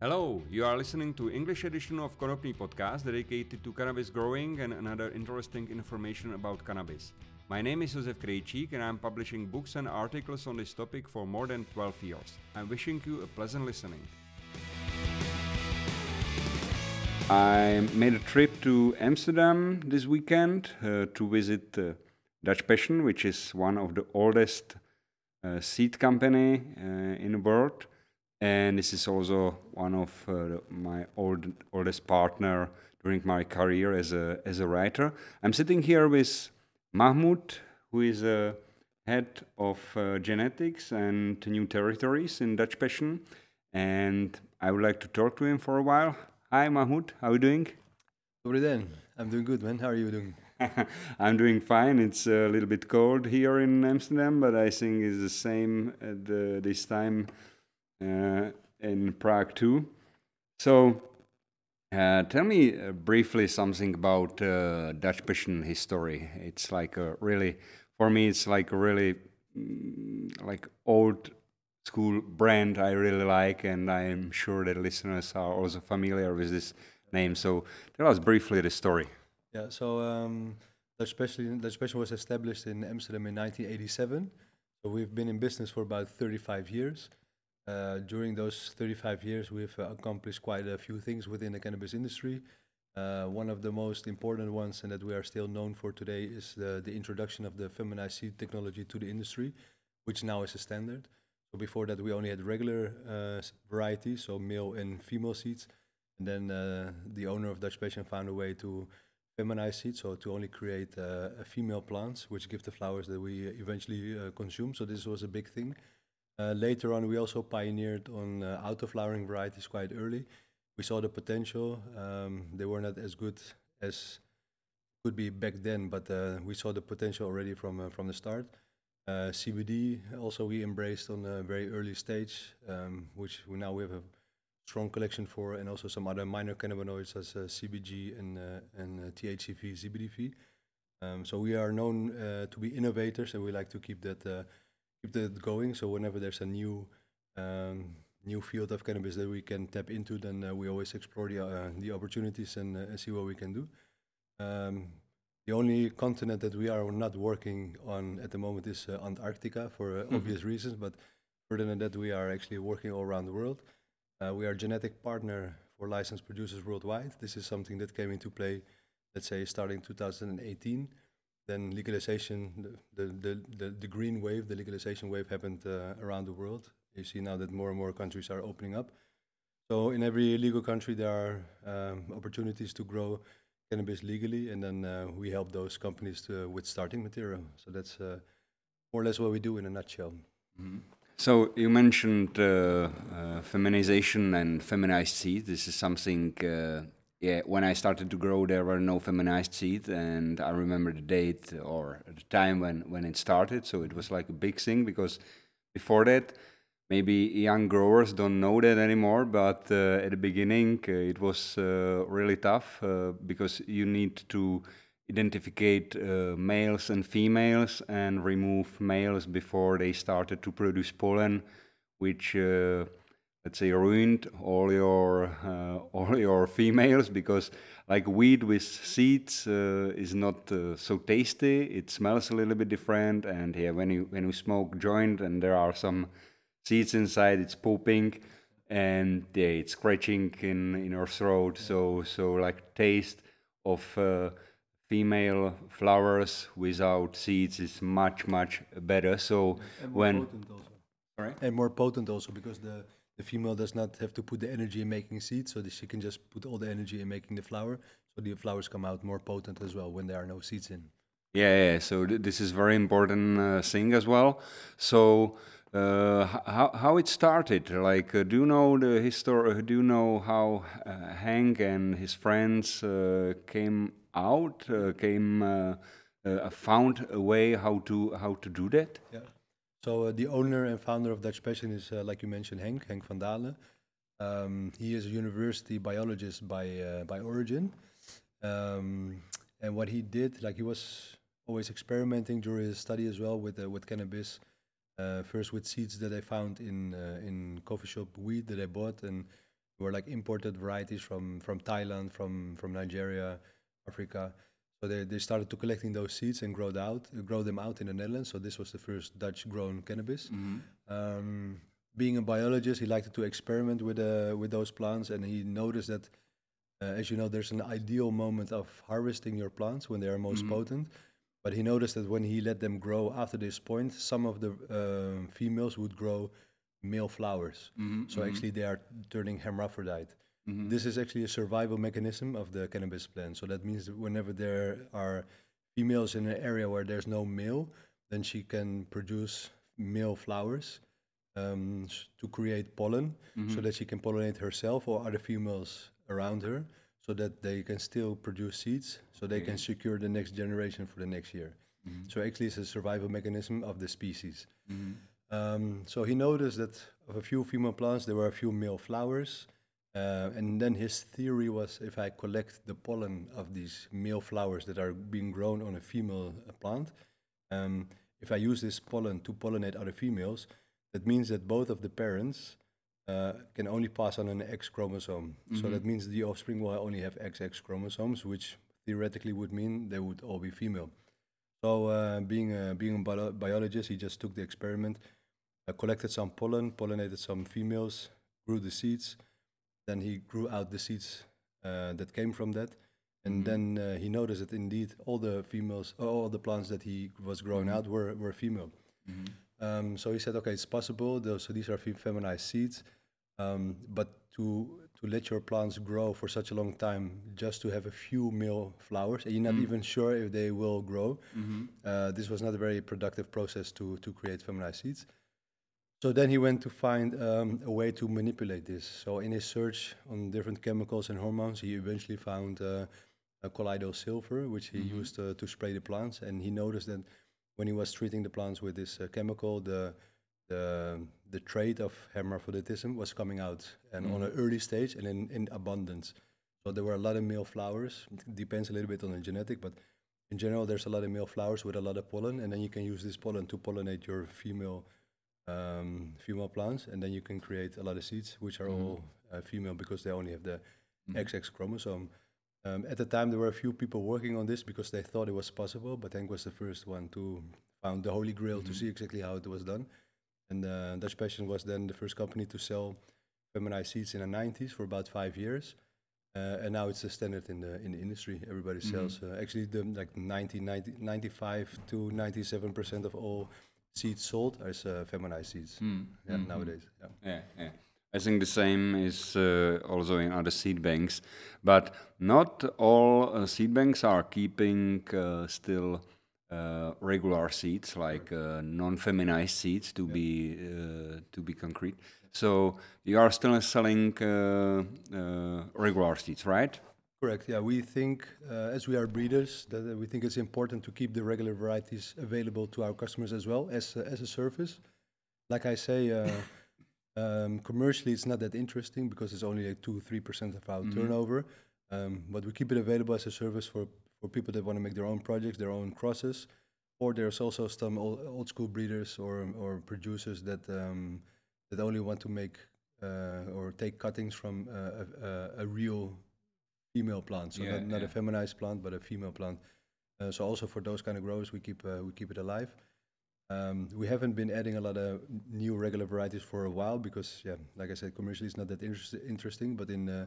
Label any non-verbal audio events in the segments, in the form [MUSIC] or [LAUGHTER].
Hello, you are listening to English edition of Konopný podcast dedicated to cannabis growing and another interesting information about cannabis. My name is Josef Krejčík and I'm publishing books and articles on this topic for more than 12 years. I'm wishing you a pleasant listening. I made a trip to Amsterdam this weekend uh, to visit uh, Dutch Passion, which is one of the oldest uh, seed company uh, in the world, and this is also one of uh, my old oldest partner during my career as a as a writer. I'm sitting here with Mahmoud, who is a head of uh, genetics and new territories in Dutch Passion, and I would like to talk to him for a while. Hi, Mahmoud. How are you doing? Dobrý. I'm doing good, man. How are you doing? [LAUGHS] I'm doing fine. It's a little bit cold here in Amsterdam, but I think it's the same at the, this time uh, in Prague too. So, uh, tell me uh, briefly something about uh, Dutch Passion history. It's like a really, for me, it's like a really mm, like old school brand I really like, and I'm sure that listeners are also familiar with this name. So tell us briefly the story. Yeah, so um, Dutch Passion was established in Amsterdam in 1987. So we've been in business for about 35 years. Uh, during those 35 years, we've uh, accomplished quite a few things within the cannabis industry. Uh, one of the most important ones, and that we are still known for today, is the, the introduction of the feminized seed technology to the industry, which now is a standard. So before that, we only had regular uh, varieties, so male and female seeds. And then uh, the owner of Dutch Passion found a way to feminize seeds, so to only create uh, female plants, which give the flowers that we eventually consume. So this was a big thing. Uh, later on, we also pioneered on uh, auto-flowering varieties quite early. We saw the potential. Um, they were not as good as could be back then, but we saw the potential already from from the start. Uh, CBD also we embraced on a very early stage, um, which we now we have a strong collection for, and also some other minor cannabinoids as uh, CBG and uh, and uh, THCV, CBDV. Um, so we are known uh, to be innovators, and we like to keep that uh, keep that going. So whenever there's a new um, new field of cannabis that we can tap into, then we always explore the the opportunities and, and see what we can do. Um, the only continent that we are not working on at the moment is uh, Antarctica for uh, mm-hmm. obvious reasons, but further than that, we are actually working all around the world. Uh, we are genetic partner for licensed producers worldwide. This is something that came into play, let's say, starting 2018. Then legalization, the, the, the, the, green wave, the legalization wave happened uh, around the world. You see now that more and more countries are opening up. So in every legal country, there are um, opportunities to grow cannabis legally, and then uh, we help those companies to, with starting material. So that's uh, more or less what we do in a nutshell. Mm-hmm. So you mentioned uh, uh feminization and feminized seed. This is something. Yeah, when I started to grow, there were no feminized seed, and I remember the date or the time when when it started. So it was like a big thing because before that maybe young growers don't know that anymore but uh, at the beginning uh, it was uh, really tough uh, because you need to identificate uh, males and females and remove males before they started to produce pollen which uh, let's say ruined all your uh, all your females because like weed with seeds uh, is not uh, so tasty it smells a little bit different and yeah when you when you smoke joint and there are some seeds inside, it's pooping, and yeah, it's scratching in in her throat. So so like taste of uh, female flowers without seeds is much much better. So and when and more potent also because the the female does not have to put the energy in making seeds, so she can just put all the energy in making the flower. So the flowers come out more potent as well when there are no seeds in. Yeah, yeah. So th this is very important uh, thing as well. So uh, how how it started? Like, uh, do you know the history? Do you know how uh, Hank and his friends uh, came out? Uh, came uh, found a way how to how to do that? Yeah. So the owner and founder of Dutch Passion is, like you mentioned, Henk Henk van Dalen. Um, he is a university biologist by by origin, um, and what he did, like he was always experimenting during his study as well with with cannabis uh, first with seeds that I found in uh, in coffee shop weed that I bought, and were like imported varieties from from Thailand, from from Nigeria, Africa. So they, they started to collecting those seeds and grow out, grow them out in the Netherlands. So this was the first Dutch-grown cannabis. Um, being a biologist, he liked to experiment with uh, with those plants, and he noticed that, uh, as you know, there's an ideal moment of harvesting your plants when they are most potent. But he noticed that when he let them grow after this point, some of the um females would grow male flowers. So actually, they are turning hermaphrodite. This is actually a survival mechanism of the cannabis plant. So that means that whenever there are females in an area where there's no male, then she can produce male flowers um, to create pollen, so that she can pollinate herself or other females around her, so that they can still produce seeds, so they can secure the next generation for the next year. So actually, it's a survival mechanism of the species. Um, so he noticed that of a few female plants, there were a few male flowers. Uh, and then his theory was if I collect the pollen of these male flowers that are being grown on a female uh, plant, um, if I use this pollen to pollinate other females, that means that both of the parents uh, can only pass on an X chromosome. So that means the offspring will only have XX chromosomes, which theoretically would mean they would all be female. So uh, being a, being a bio- biologist, he just took the experiment, uh, collected some pollen, pollinated some females, grew the seeds. Then he grew out the seeds uh, that came from that, and then uh, he noticed that indeed all the females, all the plants that he was growing out were were female. Um, so he said, okay, it's possible. Those, so these are fe- feminized seeds, um, but to to let your plants grow for such a long time, just to have a few male flowers, and you're not even sure if they will grow. Uh, this was not a very productive process to to create feminized seeds. So then he went to find um, a way to manipulate this. So in his search on different chemicals and hormones, he eventually found uh, a colloidal silver, which he used uh, to spray the plants. And he noticed that when he was treating the plants with this uh, chemical, the the the trait of hermaphroditism was coming out, and on an early stage and in, in abundance. So there were a lot of male flowers. It depends a little bit on the genetic, but in general, there's a lot of male flowers with a lot of pollen, and then you can use this pollen to pollinate your female um, female plants, and then you can create a lot of seeds, which are all uh, female because they only have the XX chromosome. Um, at the time, there were a few people working on this because they thought it was possible, but Henk was the first one to found the holy grail to see exactly how it was done. And uh, Dutch Passion was then the first company to sell feminized seeds in the 90s for about five years. Uh, and now it's a standard in the in the industry. Everybody sells. Uh, actually, the like 90, 90, 95 to 97 percent of all seeds sold as uh, feminized seeds. Yeah, nowadays. Yeah. Yeah, yeah. I think the same is uh, also in other seed banks, but not all uh, seed banks are keeping uh, still uh, regular seeds, like uh, non-feminized seeds, to be uh, to be concrete. So you are still selling uh, uh, regular seeds, right? Correct. Yeah, we think uh, as we are breeders that uh, we think it's important to keep the regular varieties available to our customers as well as uh, as a service. Like I say, uh, [LAUGHS] um, commercially it's not that interesting because it's only like two three percent of our turnover. Um, but we keep it available as a service for for people that want to make their own projects, their own crosses, or there's also some old, old school breeders or or producers that um, that only want to make uh, or take cuttings from uh, a, a, a real female plant, so Yeah, not, not yeah. a feminized plant, but a female plant. Uh, so also for those kind of growers, we keep uh, we keep it alive. Um, we haven't been adding a lot of new regular varieties for a while because, yeah, like I said, commercially it's not that interest- interesting. But in uh,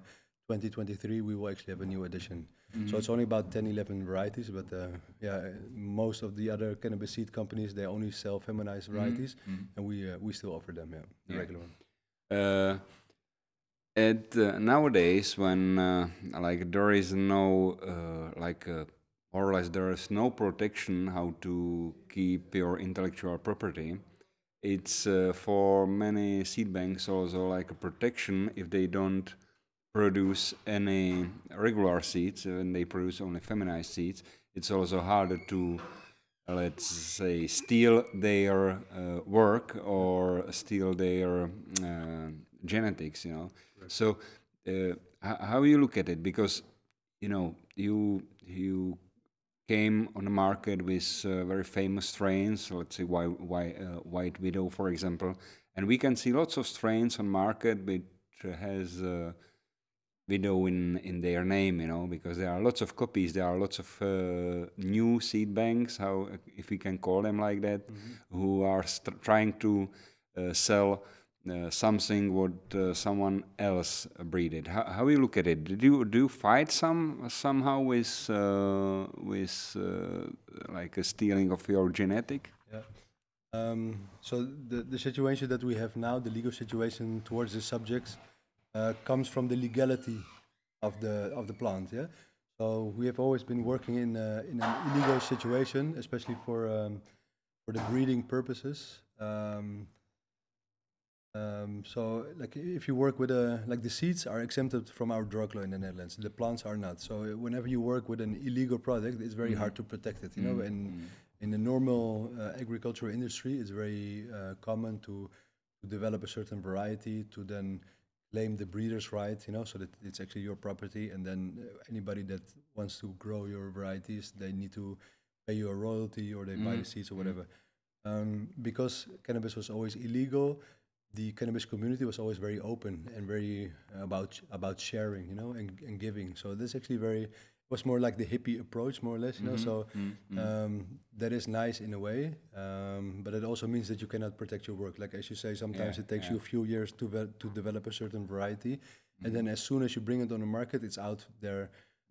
2023, we will actually have a new addition. So it's only about 10, 11 varieties. But uh, yeah, most of the other cannabis seed companies they only sell feminized varieties, and we uh, we still offer them, yeah, the Yeah. regular one. At uh, nowadays when uh, like there is no uh, like uh, more or less there is no protection how to keep your intellectual property it's uh, for many seed banks also like a protection if they don't produce any regular seeds and they produce only feminized seeds it's also harder to let's say steal their uh, work or steal their genetics you know so uh, how you look at it because you know you you came on the market with uh, very famous strains let's say white, white, uh, white widow for example and we can see lots of strains on market which has uh, widow in in their name, you know, because there are lots of copies, there are lots of uh, new seed banks, how if we can call them like that, Mm-hmm. who are trying to uh, sell. Uh, something what uh, someone else breeded. How, how you look at it? Did you do you fight some somehow with uh, with like a stealing of your genetic? Yeah. Um, so the, the situation that we have now, the legal situation towards the subjects, uh, comes from the legality of the of the plant. Yeah. So we have always been working in in an illegal situation, especially for um, for the breeding purposes. Um, um, so, like, if you work with a like the seeds are exempted from our drug law in the Netherlands, the plants are not. So, whenever you work with an illegal product, it's very hard to protect it. You know, and in the normal uh, agricultural industry, it's very uh, common to, to develop a certain variety to then claim the breeder's right, you know, so that it's actually your property. And then anybody that wants to grow your varieties, they need to pay you a royalty or they buy the seeds or whatever. Um, because cannabis was always illegal, the cannabis community was always very open and very uh, about about sharing, you know, and, and giving. So this actually very was more like the hippie approach, more or less, you know. So um, that is nice in a way, um, but it also means that you cannot protect your work. Like as you say, sometimes Yeah, it takes yeah. you a few years to to develop a certain variety, and then as soon as you bring it on the market, it's out there,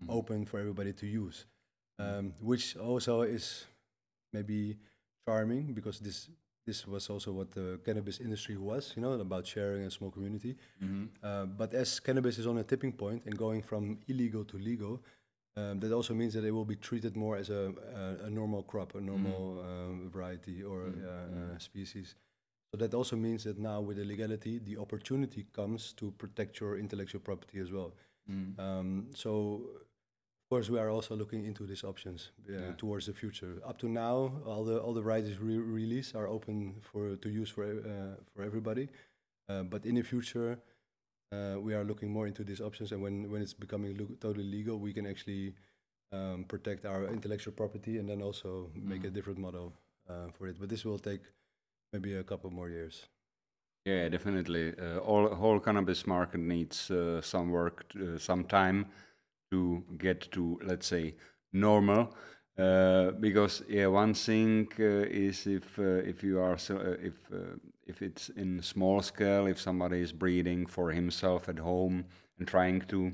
open for everybody to use, um, which also is maybe charming because this this was also what the cannabis industry was, you know, about sharing a small community. Uh, but as cannabis is on a tipping point and going from illegal to legal, um, that also means that it will be treated more as a, a, a normal crop, a normal um, variety or uh, uh, species. So that also means that now with the legality, the opportunity comes to protect your intellectual property as well. Um, so, course, we are also looking into these options uh, Yeah. towards the future. Up to now, all the all the varieties re- released are open for to use for uh, for everybody. Uh, but in the future, uh, we are looking more into these options, and when when it's becoming totally legal, we can actually um, protect our intellectual property and then also make a different model uh, for it. But this will take maybe a couple more years. Yeah, definitely. Uh, all whole cannabis market needs uh, some work, uh, some time to get to, let's say, normal. Uh, because yeah, one thing uh, is if uh, if you are so, uh, if uh, if it's in small scale, if somebody is breeding for himself at home and trying to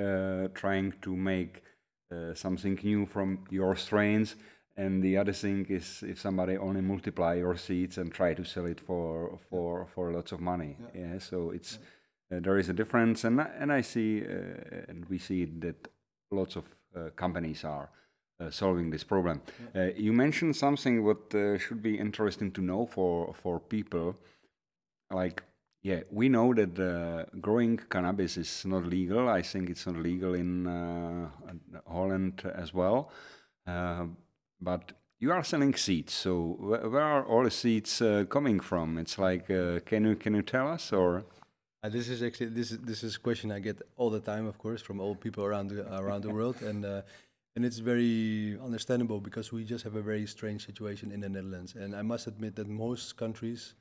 uh, trying to make uh, something new from your strains. And the other thing is if somebody only multiply your seeds and try to sell it for for for lots of money. Yeah. so it's uh, there is a difference, and I- and I see uh, and we see that lots of uh, companies are. Uh, solving this problem. Uh, you mentioned something what uh, should be interesting to know for for people. Like yeah we know that uh, growing cannabis is not legal. I think it's not legal in uh, holland as well. Uh, but you are selling seeds so wh- where are all the seeds uh, coming from? It's like uh, can you can you tell us or Uh, this is actually this is this is a question I get all the time, of course, from all people around the, around the world, and uh, and it's very understandable because we just have a very strange situation in the Netherlands, and I must admit that most countries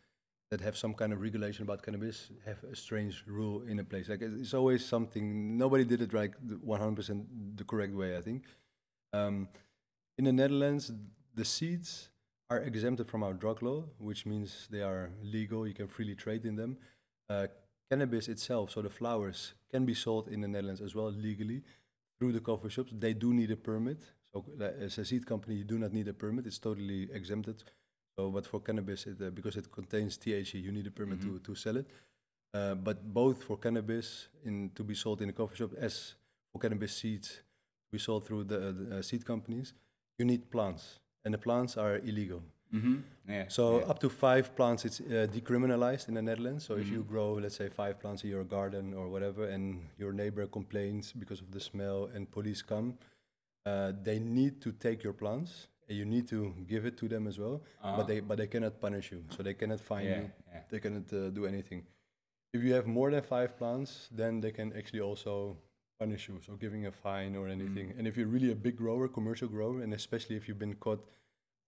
that have some kind of regulation about cannabis have a strange rule in a place. Like it's always something. Nobody did it hundred percent the correct way. I think. Um, in the Netherlands, the seeds are exempted from our drug law, which means they are legal. You can freely trade in them. Uh, cannabis itself, so the flowers, can be sold in the Netherlands as well legally through the coffee shops. They do need a permit. So, uh, as a seed company, you do not need a permit. It's totally exempted. So, but for cannabis, it, uh, because it contains THC, you need a permit to, to sell it. Uh, but both for cannabis in to be sold in a coffee shop as for cannabis seeds to be sold through the, the uh, seed companies, you need plants, and the plants are illegal. Yeah So up to five plants, it's uh, decriminalized in the Netherlands. So if you grow, let's say, five plants in your garden or whatever, and your neighbor complains because of the smell, and police come, uh, they need to take your plants, and you need to give it to them as well. But they but they cannot punish you, so they cannot fine Yeah, you. yeah. They cannot uh, do anything. If you have more than five plants, then they can actually also punish you, so giving a fine or anything. And if you're really a big grower, commercial grower, and especially if you've been caught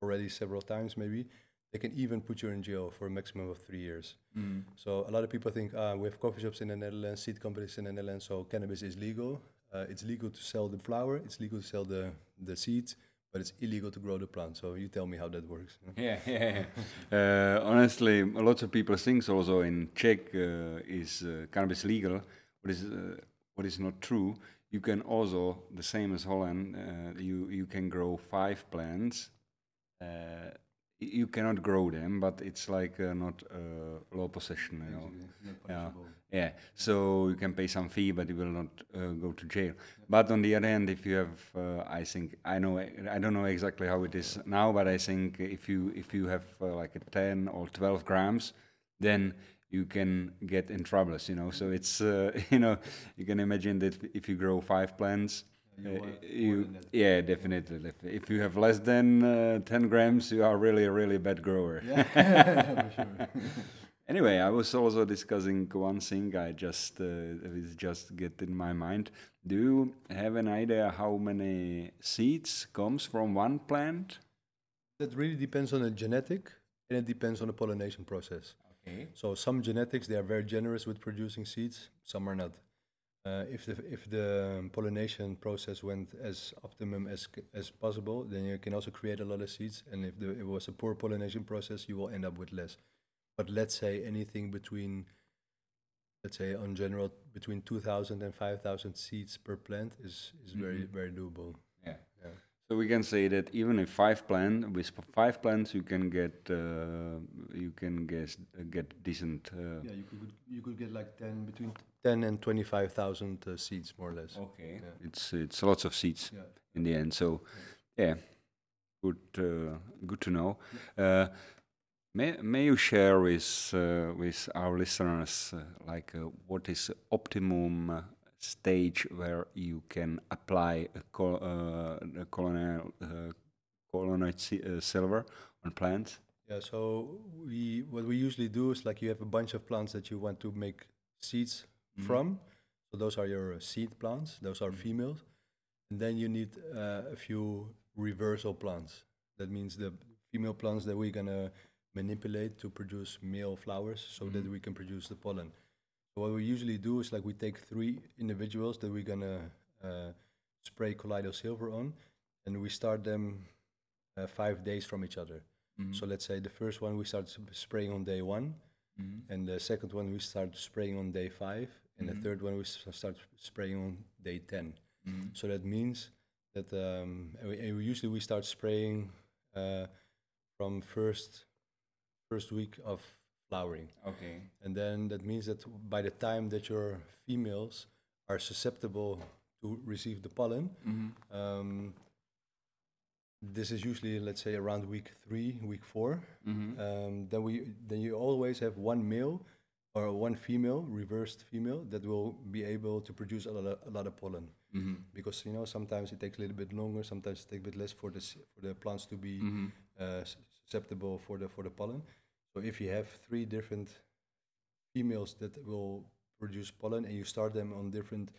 already several times maybe, they can even put you in jail for a maximum of three years. Mm. So a lot of people think uh, we have coffee shops in the Netherlands, seed companies in the Netherlands, so cannabis is legal. Uh, it's legal to sell the flower, it's legal to sell the, the seeds, but it's illegal to grow the plant. So you tell me how that works. [LAUGHS] Yeah, yeah. yeah. uh, honestly, a lot of people think also in Czech uh, is uh, cannabis legal. What is uh, what is not true? You can also the same as Holland. Uh, you you can grow five plants. Uh, you cannot grow them, but it's like uh, not uh, law possession, you know. Yeah. Yeah, so you can pay some fee, but you will not uh, go to jail. But on the other hand, if you have, uh, I think I know, I don't know exactly how it is now, but I think if you if you have uh, like a ten or twelve grams, then you can get in troubles, you know. So it's uh, [LAUGHS] you know you can imagine that if you grow five plants, You uh, yeah definitely. If- you have less than uh, ten grams, you are really a really bad grower. Yeah, [LAUGHS] [LAUGHS] for sure. [LAUGHS] Anyway, I was also discussing one thing. I just uh, it just get in my mind. Do you have an idea how many seeds comes from one plant? That really depends on the genetic and it depends on the pollination process. Okay. So some genetics they are very generous with producing seeds, some are not. Uh, if the if the pollination process went as optimum as as possible, then you can also create a lot of seeds. And if the, it was a poor pollination process, you will end up with less. But let's say anything between, let's say on general between 2,000 and 5,000 seeds per plant is is very Mhm. very doable. So we can say that even if five plant with five plants, you can get uh, you can get get decent. Uh, Yeah, you could you could get like 10 between 10 and 25,000 uh, seeds more or less. Okay. Yeah. It's it's lots of seeds Yeah. in the end. So, yeah, good uh, good to know. Uh, may may you share with uh, with our listeners uh, like uh, what is optimum uh, stage where you can apply a col- uh, a colonial uh, colonized si- uh, silver on plants? Yeah, so we what we usually do is like you have a bunch of plants that you want to make seeds Mhm. from. So those are your seed plants. Those are Mhm. females, and then you need uh, a few reversal plants. That means the female plants that we're gonna manipulate to produce male flowers, so that Mhm. we can produce the pollen. What we usually do is like we take three individuals that we're gonna uh, spray colloidal silver on, and we start them uh, five days from each other. So let's say the first one we start spraying on day one, Mhm. and the second one we start spraying on day five, and Mhm. the third one we start spraying on day ten. Mhm. So that means that um, and we, and we usually we start spraying uh, from first first week of flowering, Okay. and then that means that by the time that your females are susceptible to receive the pollen, Mhm. um, this is usually let's say around week three, week four. Mhm. Um, then we then you always have one male or one female, reversed female, that will be able to produce a lot of, a lot of pollen. Mhm. Because you know sometimes it takes a little bit longer, sometimes it takes a bit less for the for the plants to be Mhm. uh, susceptible for the for the pollen. So if you have three different females that will produce pollen and you start them on different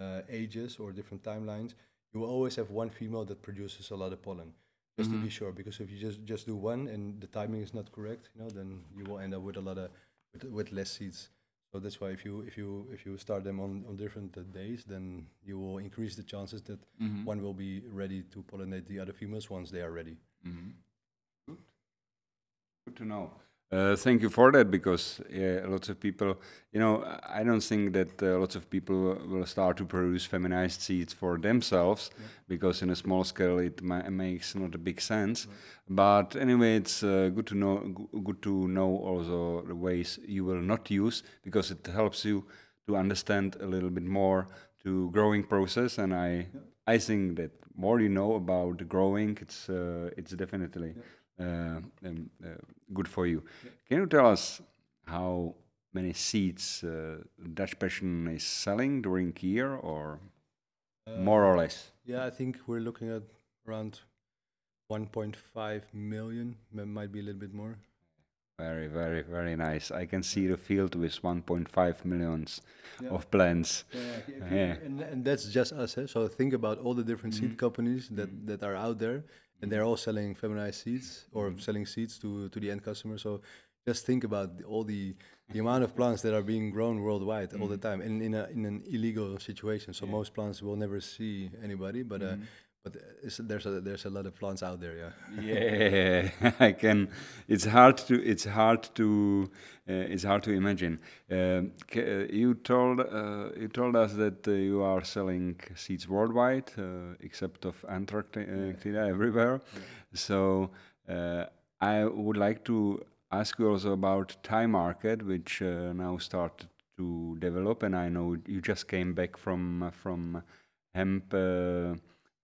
uh, ages or different timelines, you will always have one female that produces a lot of pollen. Just to be Mhm. sure, because if you just just do one and the timing is not correct, you know, then you will end up with a lot of with, with less seeds. So that's why if you if you if you start them on on different uh, days, then you will increase the chances that Mhm. one will be ready to pollinate the other females once they are ready. Mhm. Good. Good to know. Uh, thank you for that because yeah, lots of people, you know, I- don't think that uh, lots of people will start to produce feminized seeds for themselves Yeah. because in a small scale it ma- makes not a big sense. But anyway, it's uh, good to know. G- good to know also the ways you will not use because it helps you to understand a little bit more to growing process. And I, I think that more you know about growing, it's uh, it's definitely um, uh, good for you. Can you tell us how many seeds uh, Dutch Passion is selling during year, or more or less? Yeah, I think we're looking at around 1.5 million, might be a little bit more. Very, very, very nice. I can see the field with 1.5 millions Yeah. of plants. Yeah, Yeah. And, and that's just us. Eh? So think about all the different Mhm. seed companies that, Mhm. that are out there, and they're all selling feminized seeds or mm-hmm. selling seeds to to the end customer. So just think about the- all the the amount of plants that are being grown worldwide all the mm-hmm. time, and in a in an illegal situation. So most plants will never see anybody, but uh, mm-hmm. But there's a there's a lot of plants out there. Yeah. Yeah, [LAUGHS] I can. It's hard to. It's hard to. Uh, it's hard to imagine. Um, uh, you told. Uh, you told us that uh, you are selling seeds worldwide, uh, except of Antarctica everywhere. So uh, I would like to ask you also about Thai market, which uh, now started to develop, and I know you just came back from from hemp.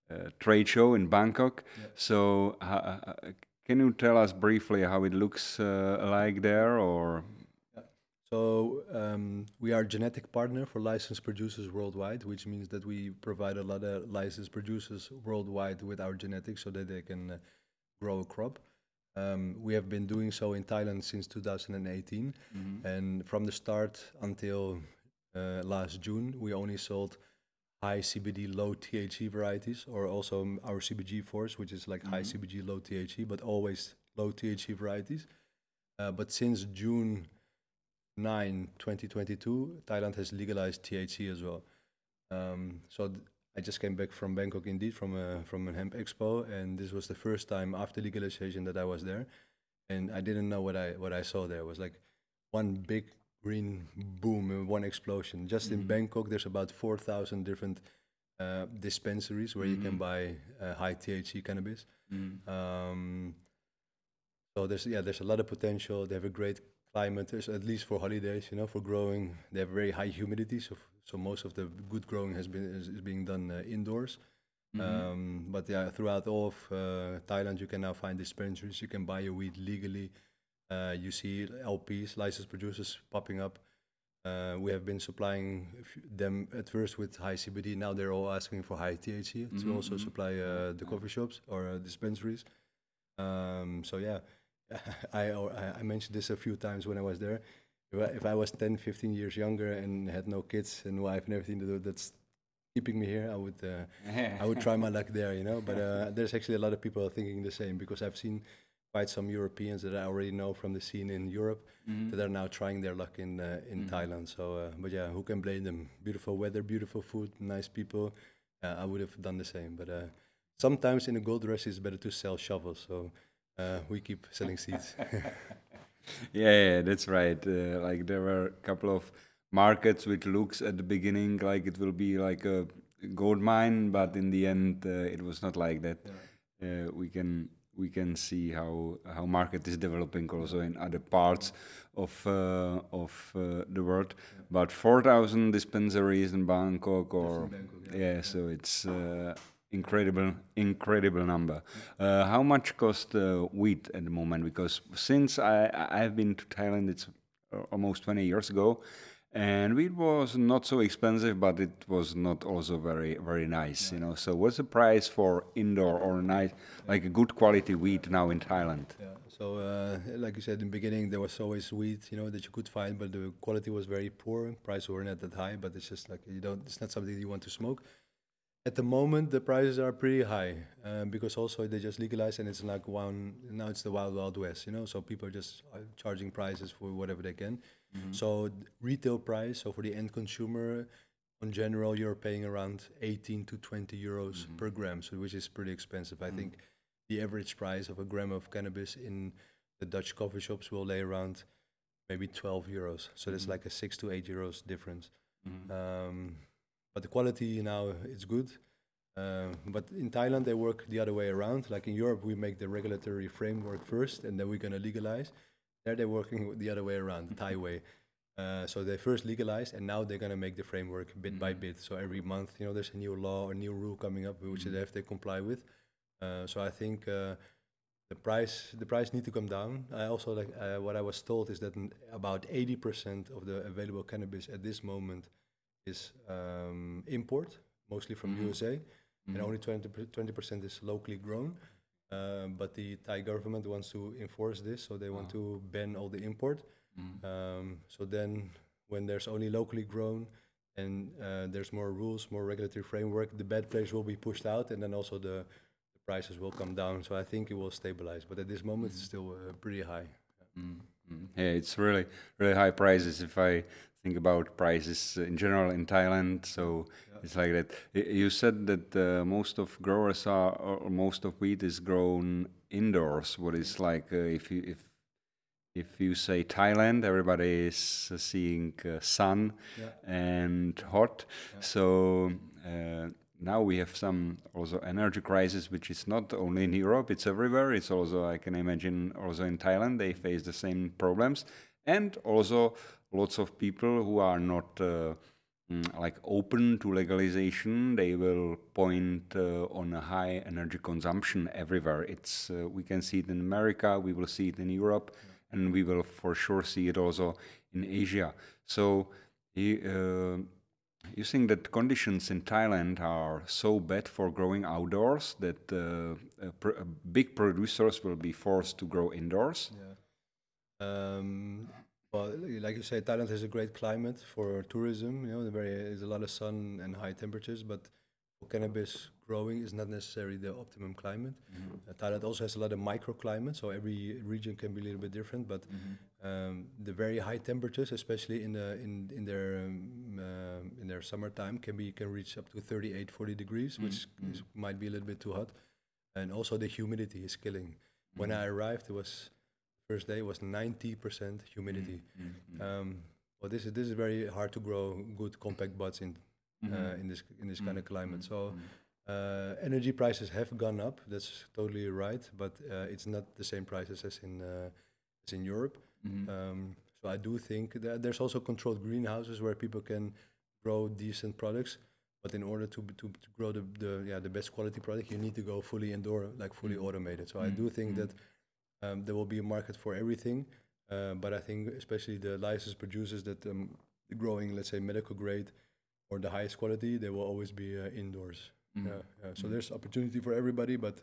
Uh, trade show in Bangkok. So, uh, uh, can you tell us briefly how it looks uh, like there, or? So um, we are genetic partner for licensed producers worldwide, which means that we provide a lot of licensed producers worldwide with our genetics so that they can uh, grow a crop. Um, we have been doing so in Thailand since 2018, and from the start until uh, last June, we only sold high CBD, low THC varieties, or also our CBG force, which is like high CBG, low THC, but always low THC varieties. Uh, but since June 9, 2022, Thailand has legalized THC as well. Um, so th- I just came back from Bangkok, indeed, from a from a hemp expo, and this was the first time after legalization that I was there, and I didn't know what I what I saw there It was like one big green boom, and one explosion. Just in Bangkok, there's about four thousand different uh, dispensaries where you can buy uh, high THC cannabis. Um, so there's yeah, there's a lot of potential. They have a great climate, there's at least for holidays, you know, for growing. They have very high humidity, so f- so most of the good growing has been is, is being done uh, indoors. Um, but yeah, throughout all of uh, Thailand, you can now find dispensaries. You can buy your weed legally. Uh, you see LPs, licensed producers, popping up. Uh, we have been supplying them at first with high CBD. Now they're all asking for high THC to also supply uh, the coffee shops or uh, dispensaries. Um, so yeah, [LAUGHS] I, I mentioned this a few times when I was there. If I, if I was 10, 15 years younger and had no kids and wife and everything to do, that's keeping me here. I would uh, I would try my [LAUGHS] luck there, you know. But uh, there's actually a lot of people thinking the same because I've seen quite some Europeans that I already know from the scene in Europe that are now trying their luck in uh, in Thailand. So, uh, but yeah, who can blame them? Beautiful weather, beautiful food, nice people. Uh, I would have done the same, but uh, sometimes in a gold rush, it's better to sell shovels. So uh, we keep selling seeds. [LAUGHS] yeah, yeah, that's right. Uh, like there were a couple of markets which looks at the beginning like it will be like a gold mine, but in the end uh, it was not like that. Uh, we can we can see how how market is developing also in other parts of uh, of uh, the world. But four thousand dispensaries in Bangkok, or yeah. so it's. Uh, incredible incredible number uh, how much cost uh, wheat at the moment because since i I- i've been to thailand it's uh, almost 20 years ago and wheat was not so expensive but it was not also very very nice you know so what's the price for indoor or nice like a good quality wheat now in thailand Yeah. So, uh, like you said in the beginning, there was always wheat, you know, that you could find, but the quality was very poor. Prices were not that high, but it's just like you don't. It's not something you want to smoke. At the moment, the prices are pretty high um, because also they just legalized, and it's like one. Now it's the wild wild west, you know. So people are just uh, charging prices for whatever they can. Mm-hmm. So retail price, so for the end consumer, in general, you're paying around 18 to 20 euros mm-hmm. per gram, so which is pretty expensive. I think mm-hmm. the average price of a gram of cannabis in the Dutch coffee shops will lay around maybe 12 euros. So that's like a six to eight euros difference. Um, but the quality now it's good. Uh, but in Thailand they work the other way around. Like in Europe, we make the regulatory framework first, and then we're gonna legalize. There they're working [LAUGHS] the other way around, the Thai way. Uh, so they first legalized, and now they're gonna make the framework bit by bit. So every month, you know, there's a new law or new rule coming up, which they have to comply with. Uh, so I think uh, the price the price need to come down. I also like uh, what I was told is that about 80% of the available cannabis at this moment is um, import, mostly from USA, and only 20 percent is locally grown. Um, but the Thai government wants to enforce this, so they want to ban all the import. Um, so then, when there's only locally grown and uh, there's more rules, more regulatory framework, the bad players will be pushed out, and then also the, the prices will come down. So I think it will stabilize. But at this moment, it's still uh, pretty high. Mm, mm. Yeah, it's really really high prices. If I think about prices in general in Thailand, so Yeah. it's like that. You said that uh, most of growers are, or most of wheat is grown indoors. What is like uh, if you if if you say Thailand, everybody is uh, seeing uh, sun Yeah. and hot. Yeah. So uh, now we have some also energy crisis, which is not only in Europe; it's everywhere. It's also I can imagine also in Thailand they face the same problems, and also lots of people who are not. Uh, mm, like open to legalization, they will point uh, on a high energy consumption everywhere. It's uh, we can see it in America, we will see it in Europe, and we will for sure see it also in Asia. So you, think that conditions in Thailand are so bad for growing outdoors that uh, pr- big producers will be forced to grow indoors? Yeah. Um, well, like you say, Thailand has a great climate for tourism. You know, there's a lot of sun and high temperatures, but cannabis growing is not necessarily the optimum climate. Uh, Thailand also has a lot of microclimate, so every region can be a little bit different. But um, the very high temperatures, especially in the in in their um, uh, in their summertime, can be can reach up to 38, 40 degrees, which is, might be a little bit too hot. And also the humidity is killing. When I arrived, it was first day was 90% humidity. Um, well, this is this is very hard to grow good compact buds in uh, in this in this kind of climate. So. Uh, energy prices have gone up. That's totally right, but uh, it's not the same prices as in uh, as in Europe. Um, so I do think that there's also controlled greenhouses where people can grow decent products. But in order to, to, to grow the, the yeah the best quality product, you need to go fully indoor, like fully automated. So I do think that um, there will be a market for everything. Uh, but I think especially the licensed producers that um, growing, let's say, medical grade or the highest quality, they will always be uh, indoors. Yeah, yeah. So there's opportunity for everybody, but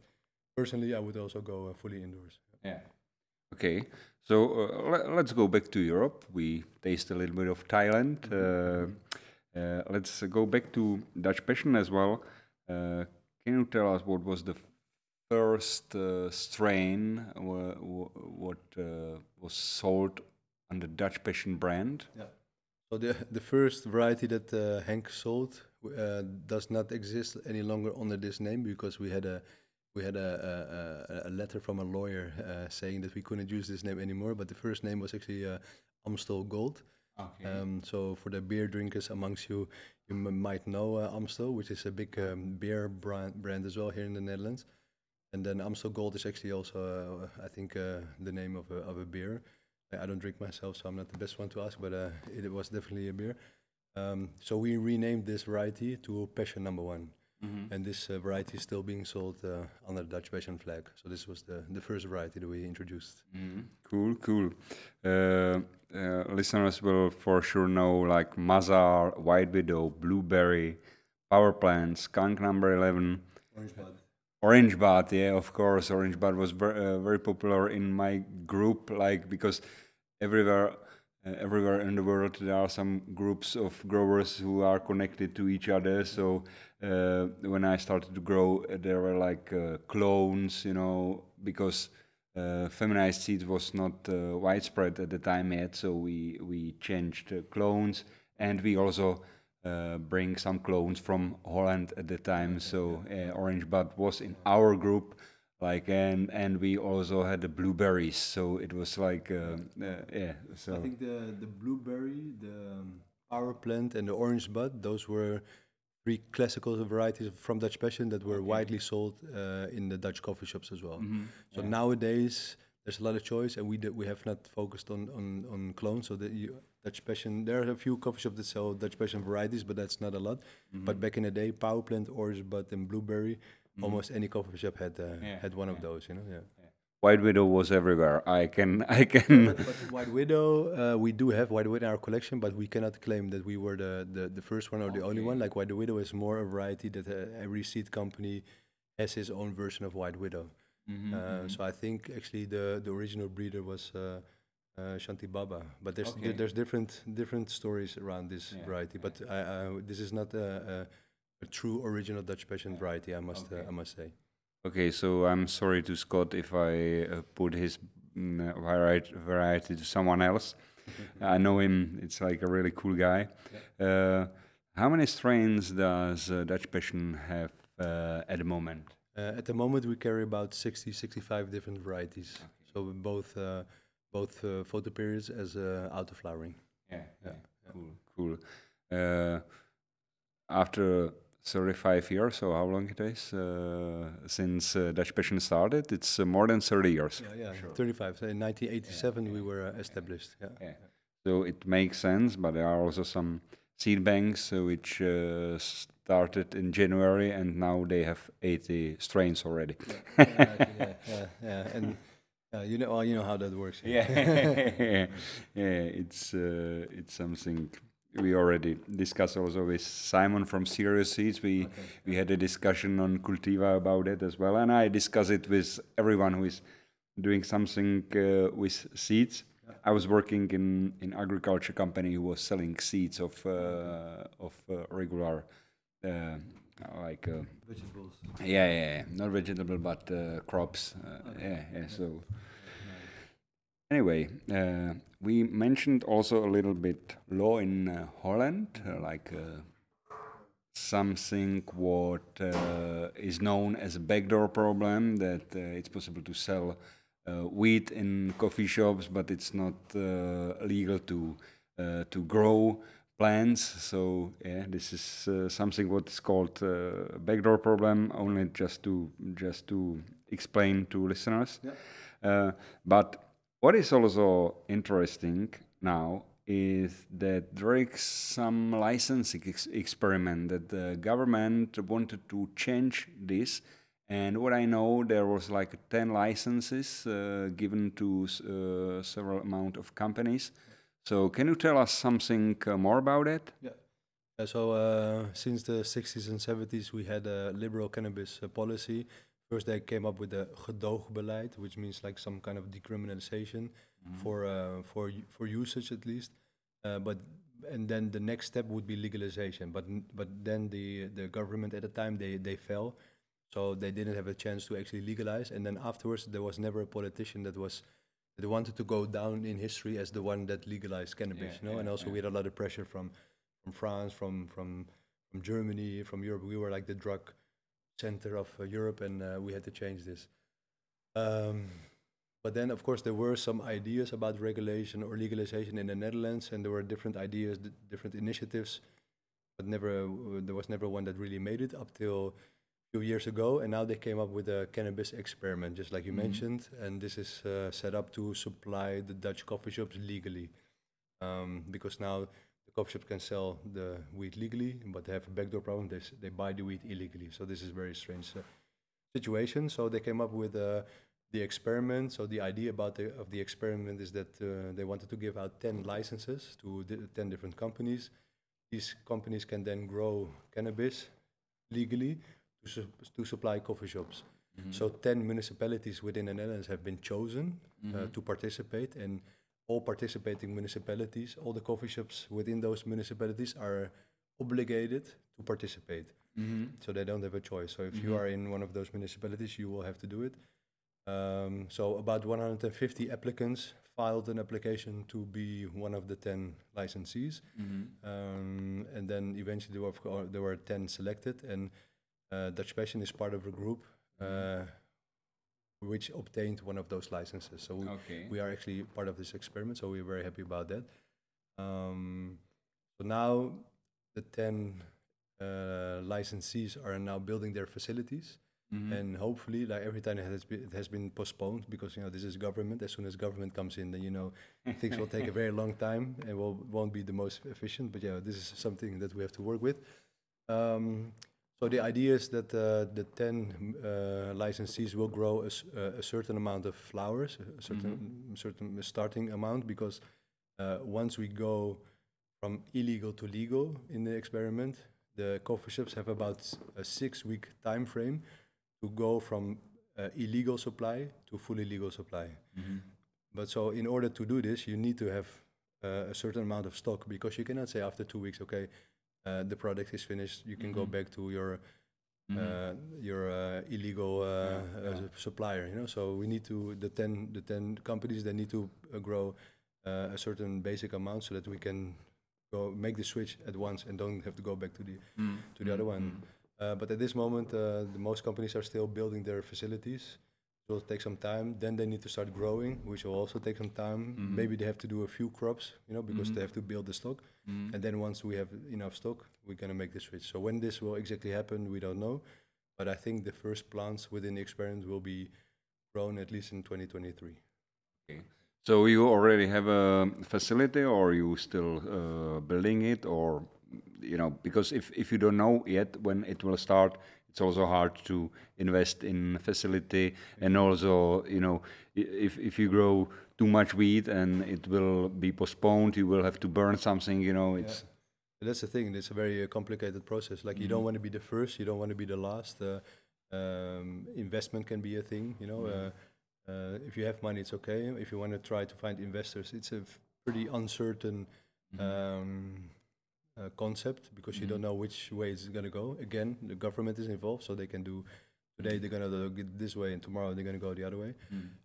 personally, I would also go uh, fully indoors. Yeah. Okay. So uh, le- let's go back to Europe. We taste a little bit of Thailand. Uh, uh, let's go back to Dutch Passion as well. Uh, can you tell us what was the first uh, strain wha- wha- what uh, was sold under Dutch Passion brand? Yeah. So the the first variety that uh, Henk sold uh, does not exist any longer under this name because we had a we had a, a, a- letter from a lawyer uh, saying that we couldn't use this name anymore. But the first name was actually uh, Amstel Gold. Okay. Um, so for the beer drinkers amongst you, you might know uh, Amstel, which is a big um, beer brand, brand as well here in the Netherlands. And then Amstel Gold is actually also, uh, I think, uh, the name of a, of a beer. I don't drink myself, so I'm not the best one to ask, but uh, it was definitely a beer. Um, so we renamed this variety to Passion Number One, and this uh, variety is still being sold uh, under the Dutch Passion flag. So this was the, the first variety that we introduced. Mhm. Cool, cool. Uh, uh, listeners will for sure know like Mazar, White Widow, Blueberry, Power Plant, Skunk Number 11, Orange Bud. Orange Bud. Yeah, of course, Orange Bud was ver- uh, very popular in my group, like because everywhere. Uh, everywhere in the world, there are some groups of growers who are connected to each other. So uh, when I started to grow, there were like uh, clones, you know, because uh, feminized seeds was not uh, widespread at the time yet. So we we changed uh, clones, and we also bring some clones from Holland at the time. So Orange Bud was in our group, like, and and we also had the blueberries. So it was like, uh, uh, yeah. So I think the the blueberry, the um, power plant, and the orange bud. Those were three classical varieties from Dutch Passion that were widely sold uh, in the Dutch coffee shops as well. Mm-hmm. So nowadays there's a lot of choice, and we d- we have not focused on on, on clones. So the you, Dutch Passion, there are a few coffee shops that sell Dutch Passion varieties, but that's not a lot. Mm-hmm. But back in the day, power plant, orange bud, and blueberry. Almost any coffee shop had uh, Yeah, had one of those, you know. Yeah. White Widow was everywhere. I can, I can. but with White Widow, uh, we do have White Widow in our collection, but we cannot claim that we were the, the, the first one or the only one. Like White Widow is more a variety that uh, every seed company has his own version of White Widow. Mm-hmm, Uh, so I think actually the, the original breeder was uh, uh, Shanti Baba, but there's Okay. there's different different stories around this Yeah, variety. But I, I, this is not a, a, a true original Dutch Passion variety. I must uh, Okay. I must say. Okay, so I'm sorry to Scott if I uh, put his mm, variety, variety to someone else. [LAUGHS] I know him; it's like a really cool guy. Uh, how many strains does uh, Dutch Passion have uh, at the moment? Uh, at the moment, we carry about 60, 65 different varieties. So both uh, both uh, photo periods as uh, auto flowering. Yeah, yeah, cool, cool. Uh, after 35 years, so how long it is uh, since uh, Dutch Passion started? It's uh, more than 30 years. Yeah, yeah, 35. So in 1987, we were uh, established. Yeah. Yeah. So it makes sense, but there are also some seed banks uh, which uh, started in January and now they have 80 strains already. yeah, yeah, yeah, yeah. And uh, you know, well, you know how that works. yeah, [LAUGHS] [LAUGHS] yeah, it's uh, it's something we already discussed also with Simon from Serious Seeds. We we had a discussion on Cultiva about it as well, and I discuss it with everyone who is doing something uh, with seeds. I was working in in agriculture company who was selling seeds of uh, of uh, regular. Uh, like uh, Vegetables. yeah, yeah, yeah, not vegetable but uh, crops. Uh, Yeah, yeah. So anyway, uh, we mentioned also a little bit law in uh, Holland, uh, like uh, something what uh, is known as a backdoor problem that uh, it's possible to sell uh, wheat in coffee shops, but it's not uh, legal to uh, to grow plants. So yeah, this is uh, something what is called uh, backdoor problem. Only just to just to explain to listeners. Yeah. Uh, but what is also interesting now is that there is some licensing ex- experiment that the government wanted to change this. And what I know, there was like 10 licenses uh, given to uh, several amount of companies. So can you tell us something uh, more about it? Yeah. Yeah, so uh, since the 60s and 70s, we had a liberal cannabis uh, policy. First, they came up with the gedoogbeleid, which means like some kind of decriminalization for uh, for for usage at least. Uh, but and then the next step would be legalization. But but then the the government at the time they they fell, so they didn't have a chance to actually legalize. And then afterwards, there was never a politician that was that wanted to go down in history as the one that legalized cannabis. Yeah, you know, yeah, and also we had a lot of pressure from from France, from from from Germany, from Europe. We were like the drug center of uh, Europe, and uh, we had to change this. Um, but then, of course, there were some ideas about regulation or legalization in the Netherlands, and there were different ideas, d- different initiatives, but never uh, there was never one that really made it up till a few years ago. And now they came up with a cannabis experiment, just like you Mhm. mentioned, and this is uh, set up to supply the Dutch coffee shops legally, um, because now coffee shops can sell the weed legally, but they have a backdoor problem. They, they buy the weed illegally. So this is a very strange uh, situation. So they came up with uh, the experiment. So the idea about the of the experiment is that uh, they wanted to give out ten licenses to di- ten different companies. These companies can then grow cannabis legally to, su- to supply coffee shops. So ten municipalities within the Netherlands have been chosen uh, to participate, and all participating municipalities, all the coffee shops within those municipalities are obligated to participate. Mm-hmm. So they don't have a choice. So if you Mhm. are in one of those municipalities, you will have to do it. Um, so about 150 applicants filed an application to be one of the 10 licensees. Mm-hmm. Um, and then eventually there were, there were 10 selected, and uh, Dutch Passion is part of a group uh, which obtained one of those licenses. So we, Okay. we are actually part of this experiment, so we're very happy about that. Um, so now the 10 uh, licensees are now building their facilities, Mhm. and hopefully, like every time it has, been, it has been postponed because you know this is government. As soon as government comes in, then you know [LAUGHS] things will take a very long time and will won't be the most efficient. But yeah, this is something that we have to work with. Um, so the idea is that uh, the 10 uh, licensees will grow a, uh, a certain amount of flowers, a certain certain starting amount, because uh, once we go from illegal to legal in the experiment, the coffee shops have about a six-week time frame to go from uh, illegal supply to fully legal supply. Mhm. But so in order to do this, you need to have uh, a certain amount of stock because you cannot say after two weeks, okay, uh, the product is finished, you can go Mhm. back to your uh, you're illegal uh, uh, supplier. You know, so we need to the ten the ten companies they need to uh, grow uh, a certain basic amount so that we can go make the switch at once and don't have to go back to the to the other one. Uh, but at this moment, uh, the most companies are still building their facilities. It will take some time. Then they need to start growing, which will also take some time. Mhm. Maybe they have to do a few crops, you know, because Mhm. they have to build the stock. Mm. And then once we have enough stock, we're gonna make the switch. So when this will exactly happen, we don't know. But I think the first plants within the experiment will be grown at least in 2023. Okay. So you already have a facility, or you still uh, building it, or you know, because if if you don't know yet when it will start, it's also hard to invest in facility, and also you know, if if you grow too much wheat and it will be postponed, you will have to burn something. You know, it's But that's the thing. It's a very uh, complicated process. Like you don't Mhm. want to be the first. You don't want to be the last. Uh, um, investment can be a thing. You know, Mhm. uh, uh, if you have money, it's okay. If you want to try to find investors, it's a pretty uncertain um, uh, concept because you don't Mhm. know which way it's going to go. Again, the government is involved, so they can do. Today they're going to go this way, and tomorrow they're going to go the other way.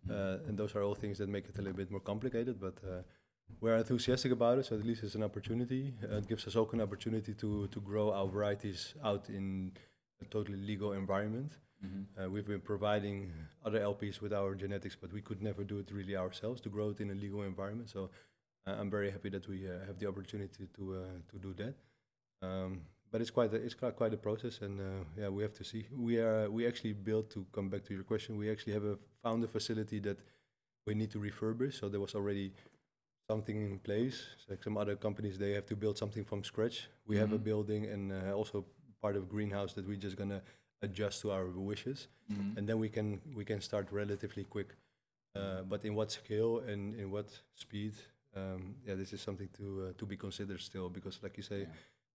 Uh, and those are all things that make it a little bit more complicated, but uh, we're enthusiastic about it. So at least it's an opportunity. Uh, it gives us also an opportunity to to grow our varieties out in a totally legal environment. Uh, we've been providing other LPs with our genetics, but we could never do it really ourselves to grow it in a legal environment. So I'm very happy that we uh, have the opportunity to uh, to do that. Um, but it's quite a, it's quite quite a process, and uh, yeah, we have to see. We are we actually built to come back to your question. We actually have a found a facility that we need to refurbish. So there was already something in place. Like some other companies, they have to build something from scratch. We have a Mhm. building and uh, also part of greenhouse that we're just gonna adjust to our wishes, and then we can we can start relatively quick. Uh, but in what scale and in what speed? Um, yeah, this is something to uh, to be considered still because, like you say,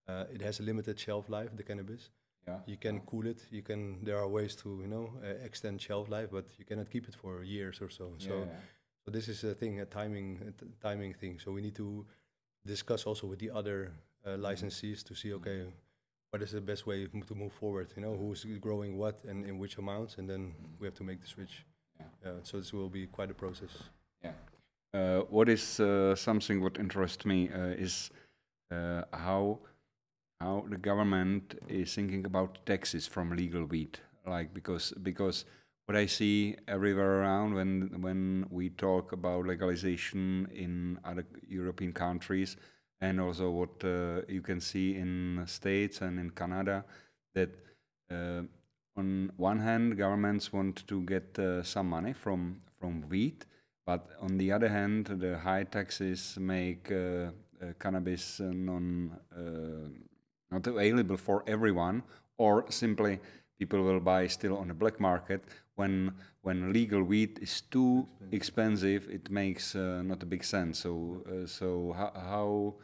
uh, it has a limited shelf life. The cannabis, yeah. you can cool it. You can. There are ways to you know uh, extend shelf life, but you cannot keep it for years or so. So. So this is a thing, a timing, a timing thing. So we need to discuss also with the other uh, licensees to see, okay, what is the best way to move forward? You know, who's growing what and in which amounts, and then we have to make the switch. Yeah. Yeah. so this will be quite a process. Uh, what is uh, something what interests me uh, is uh, how how the government is thinking about taxes from legal wheat, like because because what I see everywhere around when when we talk about legalization in other European countries, and also what uh, you can see in states and in Canada, that uh, on one hand governments want to get uh, some money from from wheat, but on the other hand, the high taxes make uh, uh, cannabis non uh, not available for everyone, or simply people will buy still on the black market. When when legal wheat is too expensive, it makes uh, not a big sense. So uh, so how, how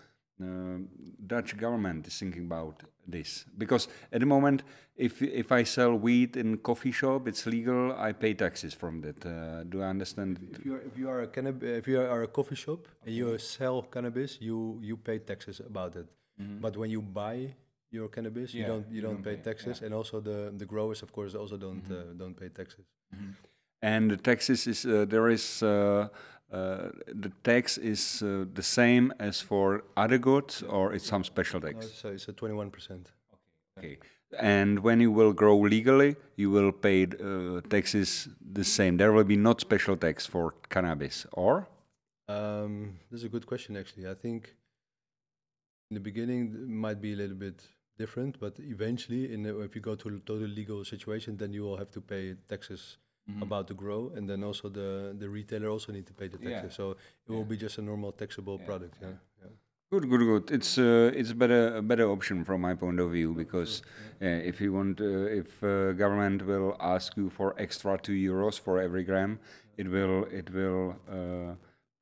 uh, Dutch government is thinking about this because at the moment, if if I sell wheat in coffee shop, it's legal. I pay taxes from that. Uh, do I understand? If you are if you are a cannab- if you are a coffee shop and you sell cannabis, you you pay taxes about it. But when you buy your cannabis, you don't you, you don't, don't pay, pay, taxes, yeah. and also the the growers, of course, also don't uh, don't pay taxes. And the taxes is uh, there is uh, the tax is uh, the same as for other goods, or it's some special No, tax. so it's a twenty one percent. Okay. okay. And when you will grow legally, you will pay uh, taxes the same. There will be not special tax for cannabis, or Um, this is a good question, actually. I think in the beginning it might be a little bit different, but eventually, in the, if you go to a total legal situation, then you will have to pay taxes about to grow, and then also the the retailer also need to pay the Yeah. taxes. So it will be just a normal taxable Yeah, product. yeah. Yeah. yeah. Good, good, good. It's uh, it's better a better option from my point of view because uh, if you want, uh, if uh, government will ask you for extra two euros for every gram, it will it will uh,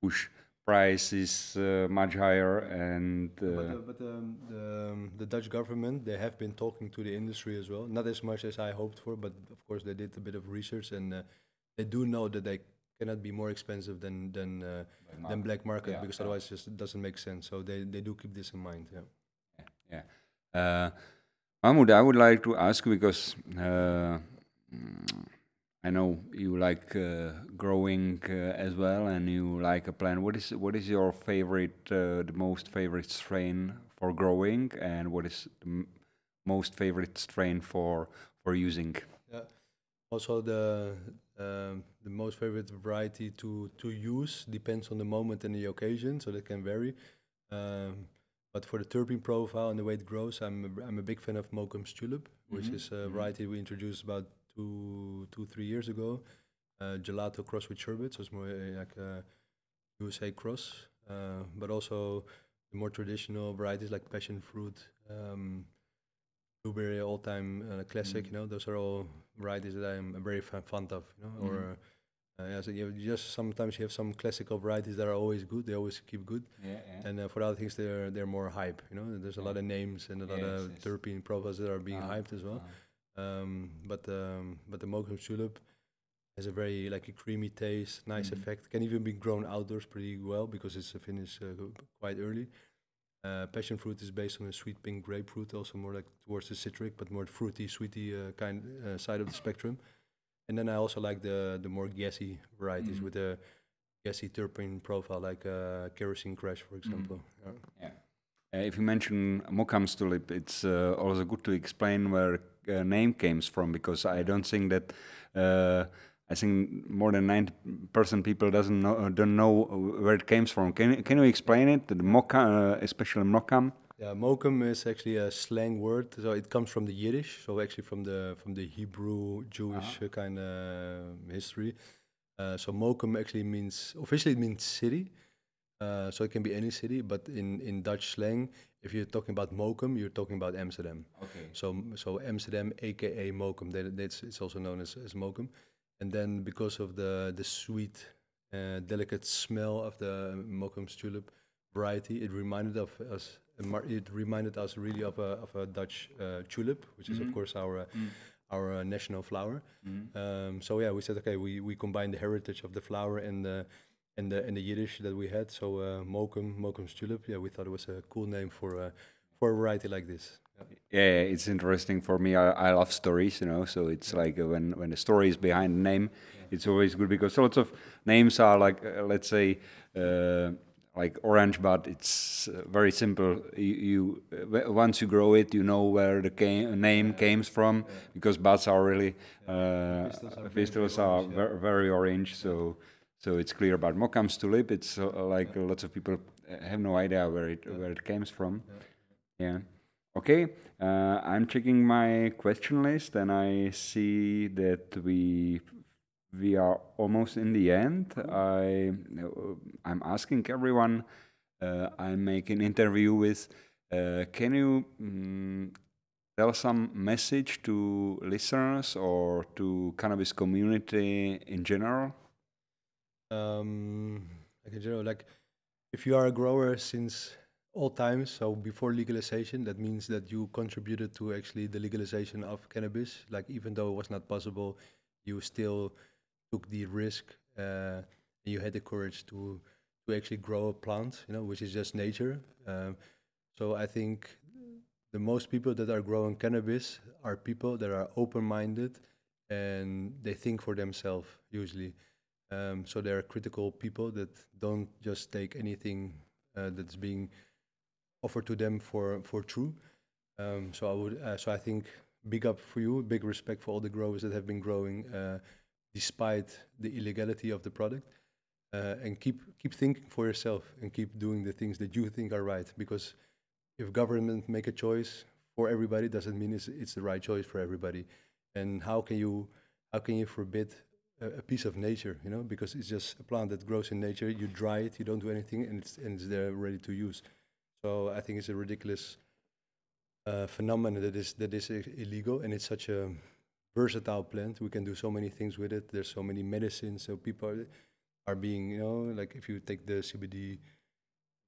push prices uh, much higher and But, uh, but um, the, um, the Dutch government, they have been talking to the industry as well. Not as much as I hoped for, but of course they did a bit of research and uh, they do know that they cannot be more expensive than than uh, than black market Yeah, because yeah. otherwise just it doesn't make sense. So they, they do keep this in mind. Yeah. yeah. Uh, Mahmoud, I would like to ask because uh, I know you like uh, growing uh, as well, and you like a plant. What is what is your favorite, uh, the most favorite strain for growing, and what is the most favorite strain for for using? Yeah. Also, the um, the most favorite variety to to use depends on the moment and the occasion, so that can vary. Um, but for the terpene profile and the way it grows, I'm a, I'm a big fan of Mokum's Tulip, which Mhm, is a mhm. variety we introduced about two two three years ago. Uh, gelato cross with sherbet, so it's more uh, like a USA cross. Uh, but also the more traditional varieties like passion fruit, um, blueberry, all time uh, classic. Mm. You know, those are all varieties that I'm very fa- fond of. You know, Mhm. or uh, yeah, so you just sometimes you have some classical varieties that are always good. They always keep good. Yeah, And uh, for other things, they're they're more hype. You know, there's a lot of names and a lot Yes, of yes. terpene profiles that are being Ah, hyped as well. ah. Um, but um, but the Mokum Tulip has a very like a creamy taste, nice Mhm. effect. Can even be grown outdoors pretty well because it's a finish uh, quite early. Uh, passion fruit is based on a sweet pink grapefruit, also more like towards the citric, but more fruity, sweety uh, kind uh, side of the spectrum. And then I also like the the more gassy varieties Mhm. with a gassy terpene profile, like uh, Kerosene Krash, for Mm-hmm. example. Yeah. Yeah. Uh, if you mention Mokum's tulip, it's uh, also good to explain where uh, name comes from because I don't think that uh, I think more than ninety percent people doesn't know uh, don't know where it comes from. Can you- can you explain it? The Mokum, uh, especially Mokum. Yeah, Mokum is actually a slang word, so it comes from the Yiddish, so actually from the from the Hebrew Jewish uh, kind of history. Uh, so Mokum actually means officially it means city, uh, so it can be any city, but in in Dutch slang, if you're talking about Mokum, you're talking about Amsterdam. Okay. So so Amsterdam, aka Mokum, that, that's it's also known as as Mokum, and then because of the the sweet, uh, delicate smell of the Mokum's tulip variety, it reminded of us. It reminded us really of a of a Dutch uh, tulip, which is of Mhm. course our uh, Mm. our uh, national flower. Mhm. Um, so yeah, we said okay, we we combine the heritage of the flower and the and the and the Yiddish that we had. So uh, Mokum, Mokum's tulip. Yeah, we thought it was a cool name for uh, for a variety like this. Yeah. Yeah, it's interesting for me. I, I love stories, you know. So it's like uh, when when the story is behind the name, it's always good because lots of names are like, uh, let's say, uh, like orange, but it's uh, very simple. You, you uh, once you grow it, you know where the ca- name came from because buds are really uh, Pistils are pistils very are orange, yeah. very orange. So so it's clear. But Mokum's tulip, it's uh, like lots of people have no idea where it where it came from. Yeah. Okay. Uh, I'm checking my question list and I see that we we are almost in the end. I uh, I'm asking everyone uh, I make an interview with. Uh, can you mm, tell some message to listeners or to cannabis community in general? Um, like in general, like if you are a grower since all times, so before legalization, that means that you contributed to actually the legalization of cannabis. Like even though it was not possible, you still took the risk. Uh, you had the courage to to actually grow a plant, you know, which is just nature. Um, so I think the most people that are growing cannabis are people that are open-minded and they think for themselves usually. Um, so they're critical people that don't just take anything uh, that's being offered to them for for true. Um, so I would, uh, so I think, big up for you, big respect for all the growers that have been growing uh, despite the illegality of the product, uh, and keep keep thinking for yourself and keep doing the things that you think are right. Because if government make a choice for everybody, doesn't mean it's it's the right choice for everybody. And how can you how can you forbid a, piece of nature? You know, because it's just a plant that grows in nature. You dry it, you don't do anything, and it's and it's there ready to use. So I think it's a ridiculous uh, phenomenon that is that is illegal, and it's such a versatile plant. We can do so many things with it. There's so many medicines. So people are, are being, you know, like if you take the CBD,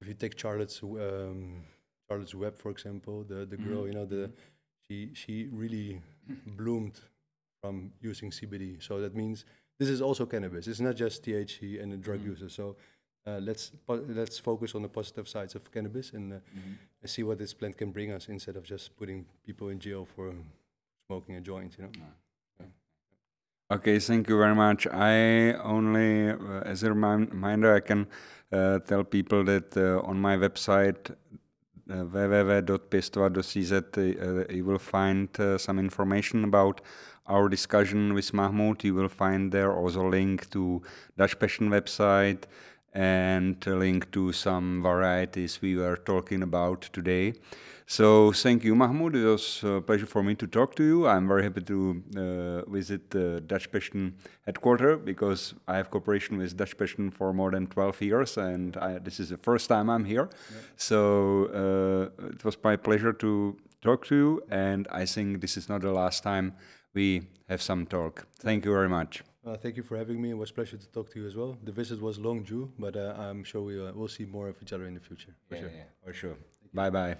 if you take Charlotte's um, Charlotte's Web, for example, the the girl, Mhm, you know, the mhm. she she really bloomed from using CBD. So that means this is also cannabis. It's not just THC and the drug Mhm. users. So uh, let's po- let's focus on the positive sides of cannabis and uh, and see what this plant can bring us instead of just putting people in jail for smoking a joint. You know. Okay, thank you very much. I only, uh, as a reminder, I can uh, tell people that uh, on my website uh, you will find uh, some information about our discussion with Mahmoud. You will find there also link to Dutch Passion website and a link to some varieties we were talking about today. So thank you, Mahmoud. It was a pleasure for me to talk to you. I'm very happy to uh, visit the Dutch Passion headquarters because I have cooperation with Dutch Passion for more than 12 years, and I, this is the first time I'm here. So uh, it was my pleasure to talk to you, and I think this is not the last time we have some talk. Thank you very much. Uh, thank you for having me. It was a pleasure to talk to you as well. The visit was long due, but uh, I'm sure we uh, will see more of each other in the future. For sure. for sure. Bye bye.